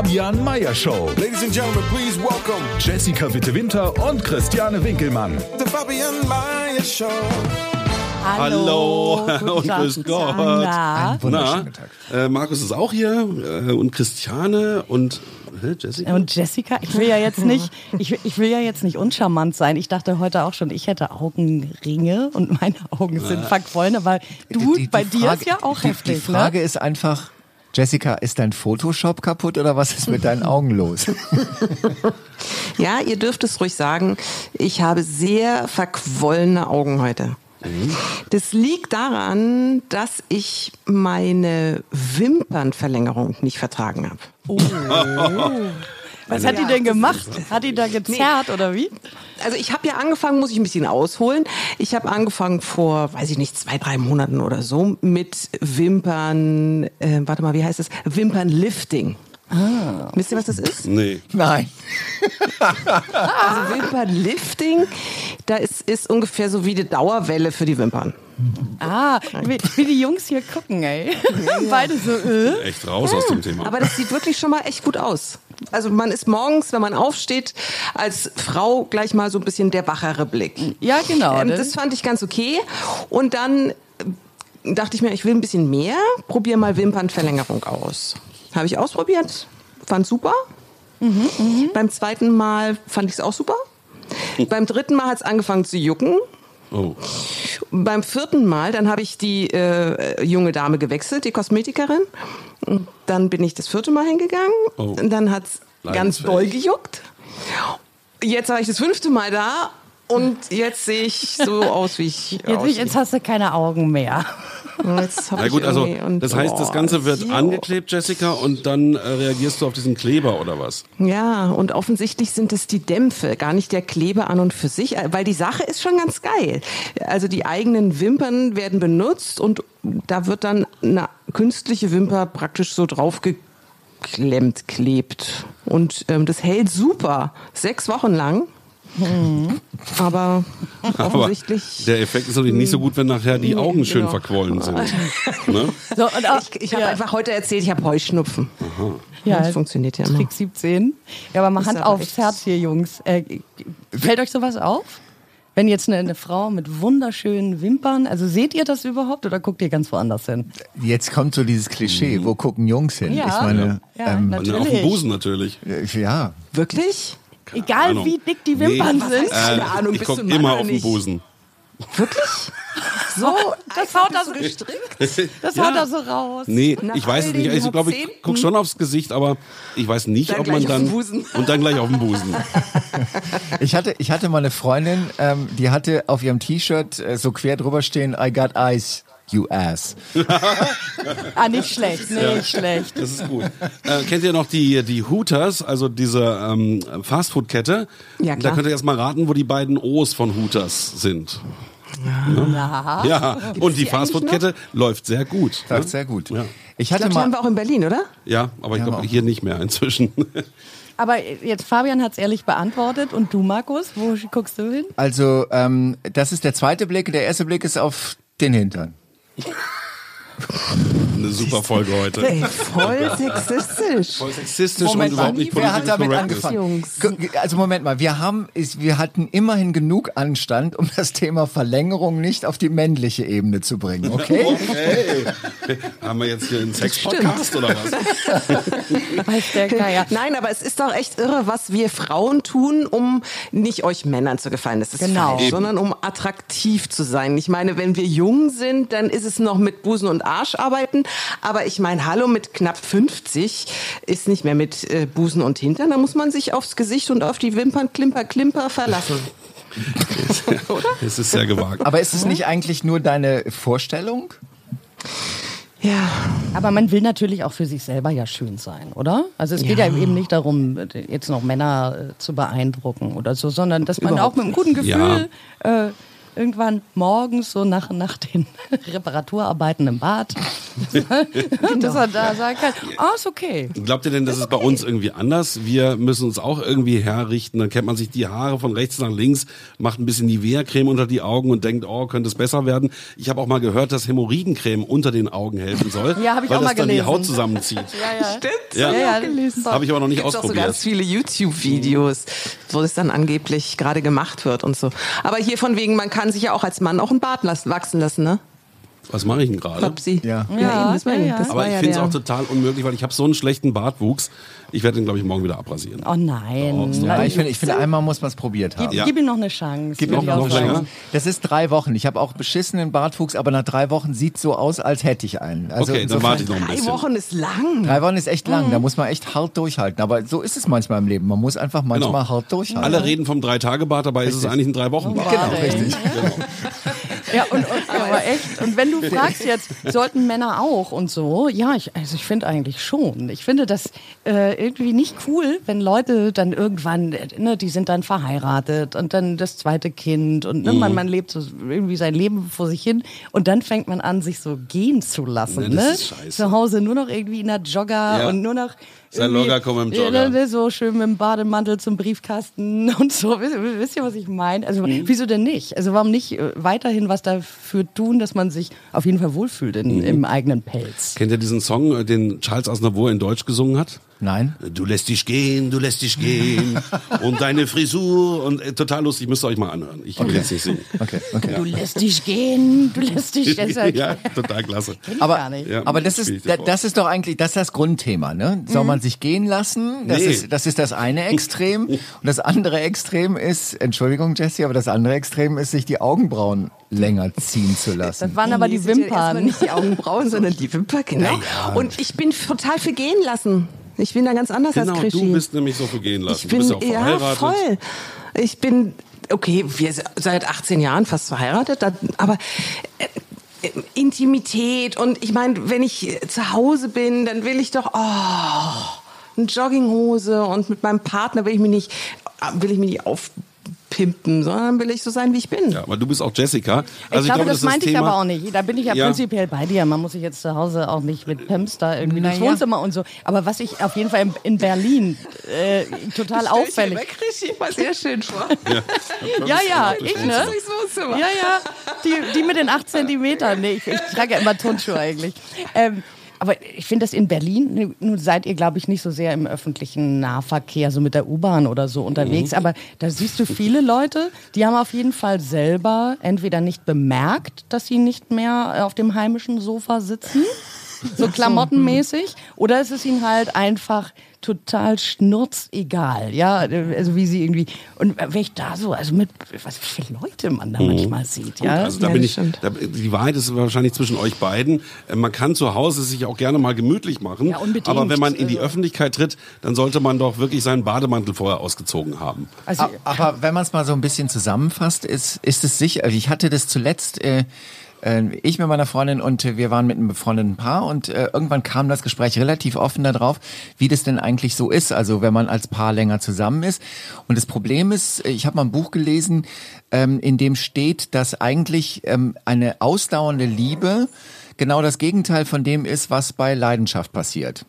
Fabian Meyer Show. Ladies and gentlemen, please welcome Jessica Witte-Winter und Christiane Winkelmann. the Fabian Mayer Show. Hallo, guten und Tag, grüß Gott. Na, Na, äh, Markus ist auch hier äh, und Christiane und hä, Jessica. und Jessica, ich will ja jetzt nicht, ich, will- ich will ja jetzt nicht uncharmant sein. Ich dachte heute auch schon, ich hätte Augenringe und meine Augen sind verquollen, aber du, Die- die bei dir Frage- ist ja auch die, heftig, Die Frage ne? ist einfach, Jessica, ist dein Photoshop kaputt oder was ist mit deinen Augen los? Ja, ihr dürft es ruhig sagen. Ich habe sehr verquollene Augen heute. Das liegt daran, dass ich meine Wimpernverlängerung nicht vertragen habe. Oh. Was hat die denn gemacht? Hat die da gezerrt oder wie? Also ich habe ja angefangen, muss ich ein bisschen ausholen. Ich habe angefangen vor, weiß ich nicht, zwei, drei Monaten oder so mit Wimpern, äh, warte mal, wie heißt es? Wimpernlifting. Ah. Wisst ihr, was das ist? Nee. Nein. Also Wimpernlifting, da ist, ist ungefähr so wie die Dauerwelle für die Wimpern. Ah, wie, wie die Jungs hier gucken, ey. Beide so, äh. Echt raus aus dem Thema. Aber das sieht wirklich schon mal echt gut aus. Also man ist morgens, wenn man aufsteht, als Frau gleich mal so ein bisschen der wachere Blick. Ja, genau. Ähm, das- das fand ich ganz okay. Und dann äh, dachte ich mir, ich will ein bisschen mehr, probier mal Wimpernverlängerung aus. Habe ich ausprobiert, fand super. Beim zweiten Mal fand ich es auch super. Beim dritten Mal hat es angefangen zu jucken. Oh. Beim vierten Mal, dann habe ich die äh, junge Dame gewechselt, die Kosmetikerin. Und Dann bin ich das vierte Mal hingegangen. Oh. Und dann hat es ganz doll gejuckt. Jetzt war ich das fünfte Mal da und jetzt sehe ich so aus, wie ich Jetzt, aussehe. jetzt hast du keine Augen mehr. Jetzt hab Na ich gut, also das heißt, das oh, Ganze wird jo. angeklebt, Jessica, und dann äh, reagierst du auf diesen Kleber oder was? Ja, und offensichtlich sind es die Dämpfe, gar nicht der Kleber an und für sich, äh, weil die Sache ist schon ganz geil. Also die eigenen Wimpern werden benutzt und da wird dann eine künstliche Wimper praktisch so draufgeklemmt, klebt. Und ähm, das hält super, sechs Wochen lang. Aber offensichtlich. Aber der Effekt ist natürlich nicht so gut, wenn nachher die Nee, Augen schön genau. verquollen sind. ne? So, und auch, ich ich habe ja. einfach heute erzählt, ich habe Heuschnupfen. Ja, das funktioniert ja immer. Trick 17. Ja, aber mal Ist Hand aufs Herz hier, Jungs. Äh, fällt euch sowas auf? Wenn jetzt eine, eine Frau mit wunderschönen Wimpern, also seht ihr das überhaupt oder guckt ihr ganz woanders hin? Jetzt kommt so dieses Klischee, wo gucken Jungs hin? Ja. ich meine, Ja, ähm, auf dem Busen natürlich. ja. Wirklich? Egal Ahnung. wie dick die Wimpern Nee. sind. Keine Ahnung, ich gucke immer auf den? Busen. So, das haut da so, gestrickt. das Ja. haut da so raus. Nee, Nach ich weiß es nicht. den Ich glaube, ich gucke schon aufs Gesicht, aber ich weiß nicht, Dann ob man dann. Und dann gleich auf den Busen. Ich hatte, ich hatte mal eine Freundin, ähm, die hatte auf ihrem T-Shirt äh, so quer drüber stehen, I got eyes, you ass. Ah, nicht schlecht, nicht schlecht. Das ist gut. Äh, kennt ihr noch die, die Hooters, also diese ähm, Fastfood-Kette? Ja, Da klar. könnt ihr erst mal raten, wo die beiden O's von Hooters sind. Na, Ja, und die die Fastfood-Kette läuft sehr gut. Ne? ist sehr gut. Ja. Ich Ich hatte die haben mal, wir auch in Berlin, oder? Ja, aber ich Ja, glaube hier nicht mehr inzwischen. aber jetzt Fabian hat es ehrlich beantwortet und du, Markus, wo guckst du hin? also ähm, das ist der zweite Blick. Der erste Blick ist auf den Hintern. Eine super Folge heute. Ey, voll sexistisch. Voll sexistisch Moment und mal, überhaupt nicht wer hat politisch damit angefangen? Jungs. Also Moment mal, wir haben, wir hatten immerhin genug Anstand, um das Thema Verlängerung nicht auf die männliche Ebene zu bringen, okay? Okay. Haben wir jetzt hier einen Sex-Podcast oder was? Weiß der Geier. Nein, aber es ist doch echt irre, was wir Frauen tun, um nicht euch Männern zu gefallen. Das ist Genau. falsch, Eben. sondern um attraktiv zu sein. Ich meine, wenn wir jung sind, dann ist es noch mit Busen und Arsch arbeiten. Aber ich meine, hallo, mit knapp 50 ist nicht mehr mit äh, Busen und Hintern. Da muss man sich aufs Gesicht und auf die Wimpern klimper, klimper verlassen. Es ist sehr gewagt. Aber ist es nicht eigentlich nur deine Vorstellung? Ja. Aber man will natürlich auch für sich selber ja schön sein, oder? Also es geht ja, Ja. eben nicht darum, jetzt noch Männer äh, zu beeindrucken oder so, sondern dass man Überhaupt auch mit einem guten Gefühl äh, irgendwann morgens so nach, nach den Reparaturarbeiten im Bad, dass man da sagen kann, ah, ist okay. Glaubt ihr denn, das ist bei uns irgendwie anders? Wir müssen uns auch irgendwie herrichten. Dann kennt man sich die Haare von rechts nach links, macht ein bisschen Nivea-Creme unter die Augen und denkt, oh, könnte es besser werden. Ich habe auch mal gehört, dass Hämorrhoidencreme unter den Augen helfen soll, Ja, hab ich weil auch das mal dann die gelesen. Haut zusammenzieht. Ja, ja. Stimmt, Ja. Ja, ja. gelesen. Habe ich aber noch nicht Gibt's auch so ausprobiert. ganz viele YouTube-Videos, wo das dann angeblich gerade gemacht wird und so. Aber hier von wegen, man kann sich ja auch als Mann auch einen Bart lassen, wachsen lassen, ne? Was mache ich denn gerade? Babsi. Ja. ja, eben, das war Ja, ja, ja. das Aber ich finde es auch total unmöglich, weil ich habe so einen schlechten Bartwuchs. Ich werde den, glaube ich, morgen wieder abrasieren. Oh nein. Ja, ich finde, ich finde, einmal muss man es probiert haben. Gib, Ja. gib ihm noch eine Chance. Gib ihm noch länger. Das ist drei Wochen. Ich habe auch beschissenen Bartwuchs, aber nach drei Wochen sieht so aus, als hätte ich einen. Also okay, dann warte ich noch ein Drei bisschen. Wochen ist lang. Drei Wochen ist echt lang, da muss man echt hart durchhalten. Aber so ist es manchmal im Leben. Man muss einfach manchmal Genau. hart durchhalten. Alle reden vom Drei-Tage-Bart, dabei ist es eigentlich ein Drei-Wochen-Bart. Genau, richtig. Ja, und, und aber echt. Und wenn du fragst jetzt, sollten Männer auch und so, ja, ich, also ich finde eigentlich schon. Ich finde das äh, irgendwie nicht cool, wenn Leute dann irgendwann, äh, ne, die sind dann verheiratet und dann das zweite Kind und ne, Mhm. man, man lebt so irgendwie sein Leben vor sich hin und dann fängt man an, sich so gehen zu lassen. Ja, das ne? ist scheiße. Zu Hause nur noch irgendwie in der Jogger Ja. und nur noch Sei irgendwie- locker, komm im Ja, Jogger. ne, so schön mit dem Bademantel zum Briefkasten und so. Wisst, ihr- wisst ihr, was ich meine? Also Mhm. wieso denn nicht? Also warum nicht äh, weiterhin was dafür tun, dass man sich auf jeden Fall wohlfühlt in, Mhm. im eigenen Pelz? Kennt ihr diesen Song, äh, den Charles Aznavour in Deutsch gesungen hat? Nein? Du lässt dich gehen, du lässt dich gehen und deine Frisur und äh, total lustig, müsst ihr euch mal anhören. Ich will jetzt nicht singen. Okay, okay. Du lässt dich gehen, du lässt dich. Das ist halt- ja, total klasse. kenn ich Aber, gar nicht. Ja, aber das ist, dir da- vor. das ist doch eigentlich, das ist das Grundthema, ne? Soll man sich gehen lassen? Das, Nee. ist, das ist das eine Extrem. Und das andere Extrem ist, Entschuldigung, Jesse, aber das andere Extrem ist, sich die Augenbrauen länger ziehen zu lassen. Das waren aber die Nee, sind ja Wimpern. nicht die Augenbrauen, sondern die Wimpern, genau. Und ich bin total für gehen lassen. Ich bin da ganz anders Genau, als Krischi. du bist nämlich so für gehen lassen. Ich du bist ja bin, auch ja, verheiratet. voll. Ich bin, okay, wir sind seit 18 Jahren fast verheiratet, aber äh, äh, Intimität und ich meine, wenn ich zu Hause bin, dann will ich doch, oh, eine Jogginghose und mit meinem Partner will ich mich nicht, äh, will ich mich nicht aufpimpen, sondern will ich so sein, wie ich bin. Ja, aber du bist auch Jessica. Also ich glaube, das ist meinte ich Thema, aber auch nicht. Da bin ich ja, Ja. prinzipiell bei dir. Man muss sich jetzt zu Hause auch nicht mit Pimps da irgendwie Naja. Wohnzimmer und so. Aber was ich auf jeden Fall in, in Berlin äh, total auffällig. Stell dir Krischi mal sehr schön vor. Ja, ja, ich, ne? Ja, ja, die, die mit den 8 Zentimetern. Nee, ich, ich trage ja immer Turnschuhe eigentlich. Ähm, aber ich finde das in Berlin, nun seid ihr, glaube ich, nicht so sehr im öffentlichen Nahverkehr, so mit der U-Bahn oder so unterwegs. Aber da siehst du viele Leute, die haben auf jeden Fall selber entweder nicht bemerkt, dass sie nicht mehr auf dem heimischen Sofa sitzen, so klamottenmäßig, oder es ist ihnen halt einfach total schnurzegal, ja, also wie sie irgendwie und wenn ich da so, also mit was für Leute man da manchmal sieht, ja. Also da Ja, bin das ich, da, die Wahrheit ist wahrscheinlich zwischen euch beiden. Äh, Man kann zu Hause sich auch gerne mal gemütlich machen. Ja, unbedingt. Aber wenn man in die Also- Öffentlichkeit tritt, dann sollte man doch wirklich seinen Bademantel vorher ausgezogen haben. also, Aber wenn man es mal so ein bisschen zusammenfasst, ist, ist es sicher, also ich hatte das zuletzt, äh, ich mit meiner Freundin und äh, wir waren mit einem befreundeten Paar und äh, irgendwann kam das Gespräch relativ offen darauf, wie das denn eigentlich so ist, also wenn man als Paar länger zusammen ist. Und das Problem ist, äh, ich habe mal ein Buch gelesen, ähm, in dem steht, dass eigentlich ähm, eine ausdauernde Liebe genau das Gegenteil von dem ist, was bei Leidenschaft passiert.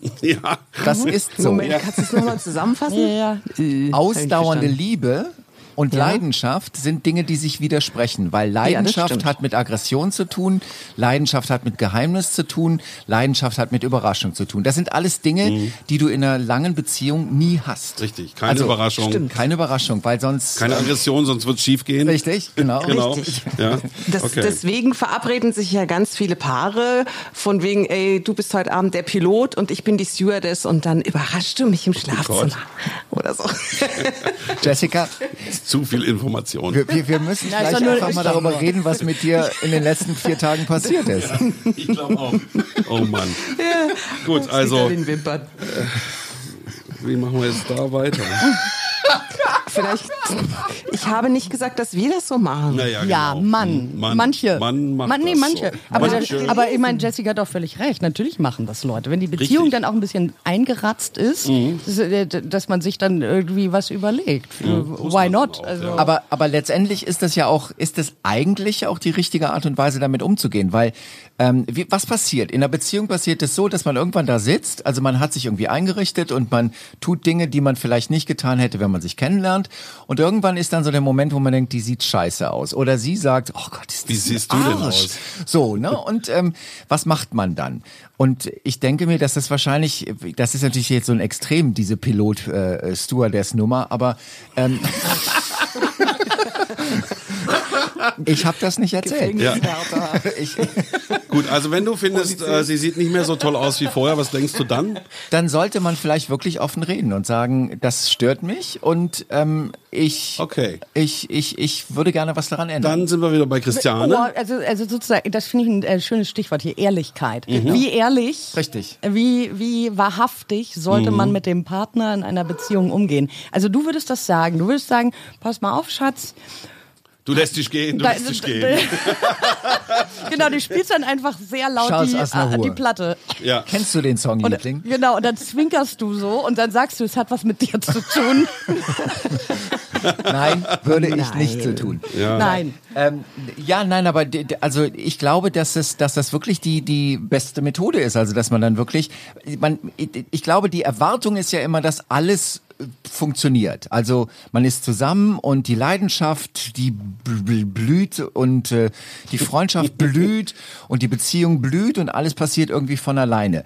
Ja. Das ist so. Moment, kannst du es nochmal zusammenfassen? ja, ja. Äh, Ausdauernde Liebe und Ja. Leidenschaft sind Dinge, die sich widersprechen, weil Leidenschaft stimmt. hat mit Aggression zu tun, Leidenschaft hat mit Geheimnis zu tun, Leidenschaft hat mit Überraschung zu tun. Das sind alles Dinge, die du in einer langen Beziehung nie hast. Mhm. Richtig, keine Überraschung. Stimmt, keine Überraschung, weil sonst Keine Aggression, sonst wird es schief gehen. Richtig, genau. Genau. Richtig. Ja. Das, okay. Deswegen verabreden sich ja ganz viele Paare von wegen, ey, du bist heute Abend der Pilot und ich bin die Stewardess und dann überraschst du mich im Schlafzimmer oder so. Jessica, Zu viel Information. wir, wir, wir müssen ist gleich einfach mal darüber nur- reden, was mit dir in den letzten vier Tagen passiert ist. Ich glaube auch. Oh Mann. Gut, also, Wimpern. wie machen wir jetzt da weiter? vielleicht, ich habe nicht gesagt, dass wir das so machen. Naja, Ja, genau. Mann. Mann. Manche. Mann macht nee, das manche. so. Aber, Manche. aber ich meine, Jessica hat doch völlig recht. Natürlich machen das Leute. Wenn die Beziehung Richtig. dann auch ein bisschen eingeratzt ist, Mhm. dass, äh, dass man sich dann irgendwie was überlegt. muss Why man not? auch, Also, ja. Aber, aber letztendlich ist das ja auch, ist das eigentlich auch die richtige Art und Weise, damit umzugehen, weil ähm, wie, was passiert? In einer Beziehung passiert es so, dass man irgendwann da sitzt, also man hat sich irgendwie eingerichtet und man tut Dinge, die man vielleicht nicht getan hätte, wenn man sich kennenlernt. Und irgendwann ist dann so der Moment, wo man denkt, die sieht scheiße aus. Oder sie sagt, oh Gott, ist Wie siehst du denn aus? So, ne? Und ähm, was macht man dann? Und ich denke mir, dass das wahrscheinlich, das ist natürlich jetzt so ein Extrem, diese Pilot-Stewardess-Nummer, aber ähm, ich habe das nicht erzählt. Ja. Ich, Gut, also wenn du findest, äh, sie sieht nicht mehr so toll aus wie vorher, was denkst du dann? dann sollte man vielleicht wirklich offen reden und sagen, das stört mich und ähm, ich, Okay. ich, ich, ich würde gerne was daran ändern. Dann sind wir wieder bei Oh, Christiane. also, also sozusagen, das finde ich ein äh, schönes Stichwort hier, Ehrlichkeit. Mhm. Wie ehrlich, Richtig. wie, wie wahrhaftig sollte Mhm. man mit dem Partner in einer Beziehung umgehen? Also du würdest das sagen, du würdest sagen, pass mal auf, Schatz. Du lässt dich gehen, du Da- lässt dich da- gehen. genau, du spielst dann einfach sehr laut die, äh, die Platte. Ja. Kennst du den Song, Und, Liebling? genau, und dann zwinkerst du so und dann sagst du, es hat was mit dir zu tun. Nein, würde ich Nein. nicht so tun. Nein. Ähm, ja, nein, aber also ich glaube, dass es, dass das wirklich die die beste Methode ist. Also dass man dann wirklich, man, ich glaube, die Erwartung ist ja immer, dass alles äh, funktioniert. Also man ist zusammen und die Leidenschaft, die bl- bl- blüht und äh, die Freundschaft blüht und die Beziehung blüht und alles passiert irgendwie von alleine.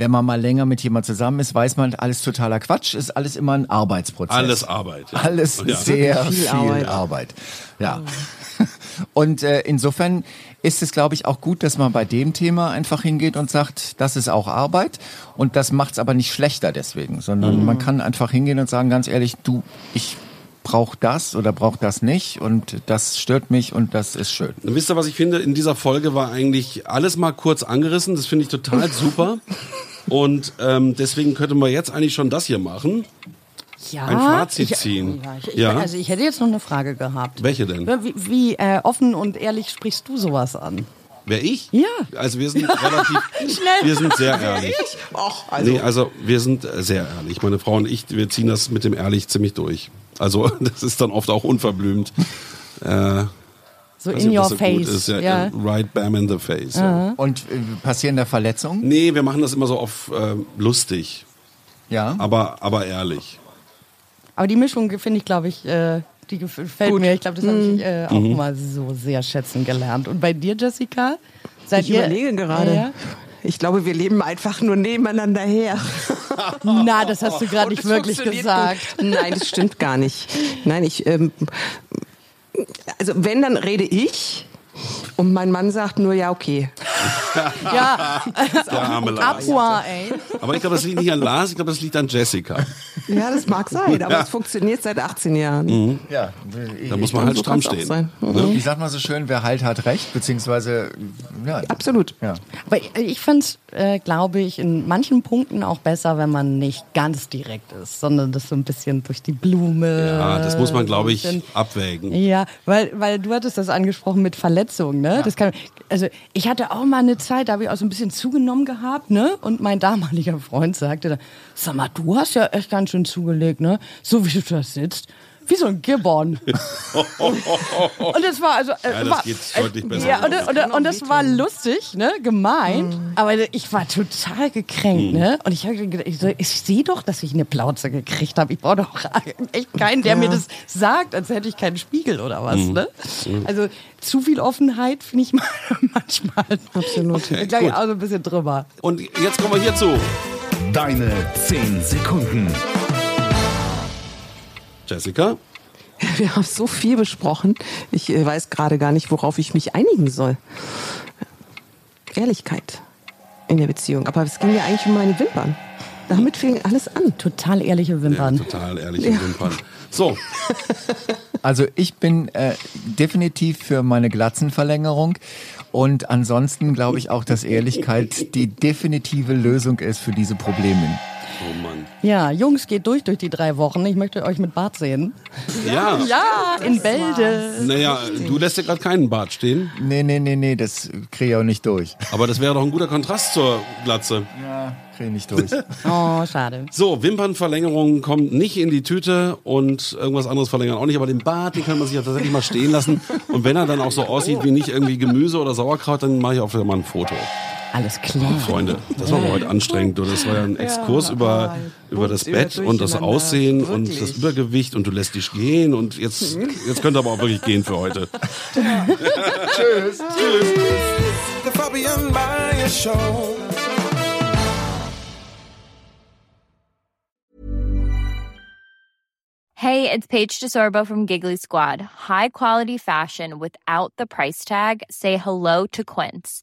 Wenn man mal länger mit jemand zusammen ist, weiß man, alles totaler Quatsch, ist alles immer ein Arbeitsprozess. Alles Arbeit. ja. Alles Ja. sehr Viel viel, Arbeit. Arbeit. Ja. Und äh, insofern ist es, glaube ich, auch gut, dass man bei dem Thema einfach hingeht und sagt, das ist auch Arbeit und das macht es aber nicht schlechter deswegen, sondern man kann einfach hingehen und sagen, ganz ehrlich, du, ich brauche das oder brauche das nicht und das stört mich und das ist schön. Und wisst ihr, was ich finde? In dieser Folge war eigentlich alles mal kurz angerissen. Das finde ich total super. Und ähm, deswegen könnte man jetzt eigentlich schon das hier machen. Ja, Ein Fazit ich, ziehen. Ja, ich, ich. Also ich hätte jetzt noch eine Frage gehabt. Welche denn? Wie, wie äh, offen und ehrlich sprichst du sowas an? Wer ich? Ja. Also wir sind relativ, Schnell. wir sind sehr ehrlich. Och, also, Nee, also wir sind äh, sehr ehrlich. Meine Frau und ich, wir ziehen das mit dem ehrlich ziemlich durch. Also das ist dann oft auch unverblümt. Äh, So weiß in your so gut face. Ist. Ja, ja. Right bam in the face. Ja. Und äh, passieren da Verletzungen? Nee, wir machen das immer so auf äh, lustig, Ja. aber, aber ehrlich. Aber die Mischung finde ich, glaube ich, äh, die gefällt mir. Ich glaube, das habe ich äh, auch Mhm. mal so sehr schätzen gelernt. Und bei dir, Jessica? Seid ich ihr, überlege gerade. Ja? Ich glaube, wir leben einfach nur nebeneinander her. Na, das hast du gerade nicht wirklich gesagt. gut. Nein, das stimmt gar nicht. Nein, ich, ähm, also wenn, dann rede ich und mein Mann sagt nur, ja, okay. Ja, Der arme Lars. Abua, ey. Aber ich glaube, das liegt nicht an Lars, ich glaube, das liegt an Jessica. Ja, das mag sein, aber Ja. es funktioniert seit 18 Jahren. ja. Da muss man halt so stramm stehen. sein. Ne? Wie sagt man so schön, wer halt hat recht, beziehungsweise ja. Absolut. ja. Aber ich, ich finde es, äh, glaube ich, in manchen Punkten auch besser, wenn man nicht ganz direkt ist, sondern das so ein bisschen durch die Blume. Ja, das muss man, glaube ich, bisschen- abwägen. Ja, weil, weil du hattest das angesprochen mit Verletzungen, ne? Das kann, also ich hatte auch mal eine Zeit, da habe ich auch so ein bisschen zugenommen gehabt, ne? Und mein damaliger Freund sagte dann, sag mal, du hast ja echt ganz schön zugelegt, ne? So wie du da sitzt. Wie so ein Gibbon. und das war also. Äh, Ja, das war, geht deutlich besser. Ja, und, und, und, das war lustig, ne? Gemeint. Mhm. Aber ich war total gekränkt, ne? Und ich habe gedacht, ich, so, ich sehe doch, dass ich eine Plauze gekriegt habe. Ich brauche doch echt keinen, der mir das sagt, als hätte ich keinen Spiegel oder was, Mhm. ne? Also zu viel Offenheit finde ich manchmal. Absolut. Okay, auch so ein bisschen drüber. Und jetzt kommen wir hierzu. Deine 10 Sekunden. Jessica? Wir haben so viel besprochen. Ich äh, weiß gerade gar nicht, worauf ich mich einigen soll. Ehrlichkeit in der Beziehung. Aber es ging ja eigentlich um meine Wimpern. Damit fing alles an. Total ehrliche Wimpern. Ja, total ehrliche Wimpern. So, Also ich bin äh, definitiv für meine Glatzenverlängerung und ansonsten glaube ich auch, dass Ehrlichkeit die definitive Lösung ist für diese Probleme. Oh Mann. Ja, Jungs, geht durch durch die drei Wochen. Ich möchte euch mit Bart sehen. Ja. Ja, in Bälde. Naja, du lässt ja gerade keinen Bart stehen, Nee, nee, nee, nee, das kriege ich auch nicht durch. aber das wäre doch ein guter Kontrast zur Glatze. Ja, kriege ich nicht durch. Oh, schade. So, Wimpernverlängerung kommt nicht in die Tüte und irgendwas anderes verlängern auch nicht, aber den Bart, den kann man sich ja tatsächlich mal stehen lassen. Und wenn er dann auch so aussieht wie nicht irgendwie Gemüse oder Sauerkraut, dann mache ich auch wieder mal ein Foto. Alles klar. Freunde, das war aber heute anstrengend. Du. Das war ja ein Exkurs über, über das Bett und das Aussehen und das Übergewicht und du lässt dich gehen und jetzt, jetzt könnt ihr aber auch wirklich gehen für heute. The Fabian Myers Show. Hey, it's Paige DeSorbo from Giggly Squad. High quality fashion without the price tag. Say hello to Quince.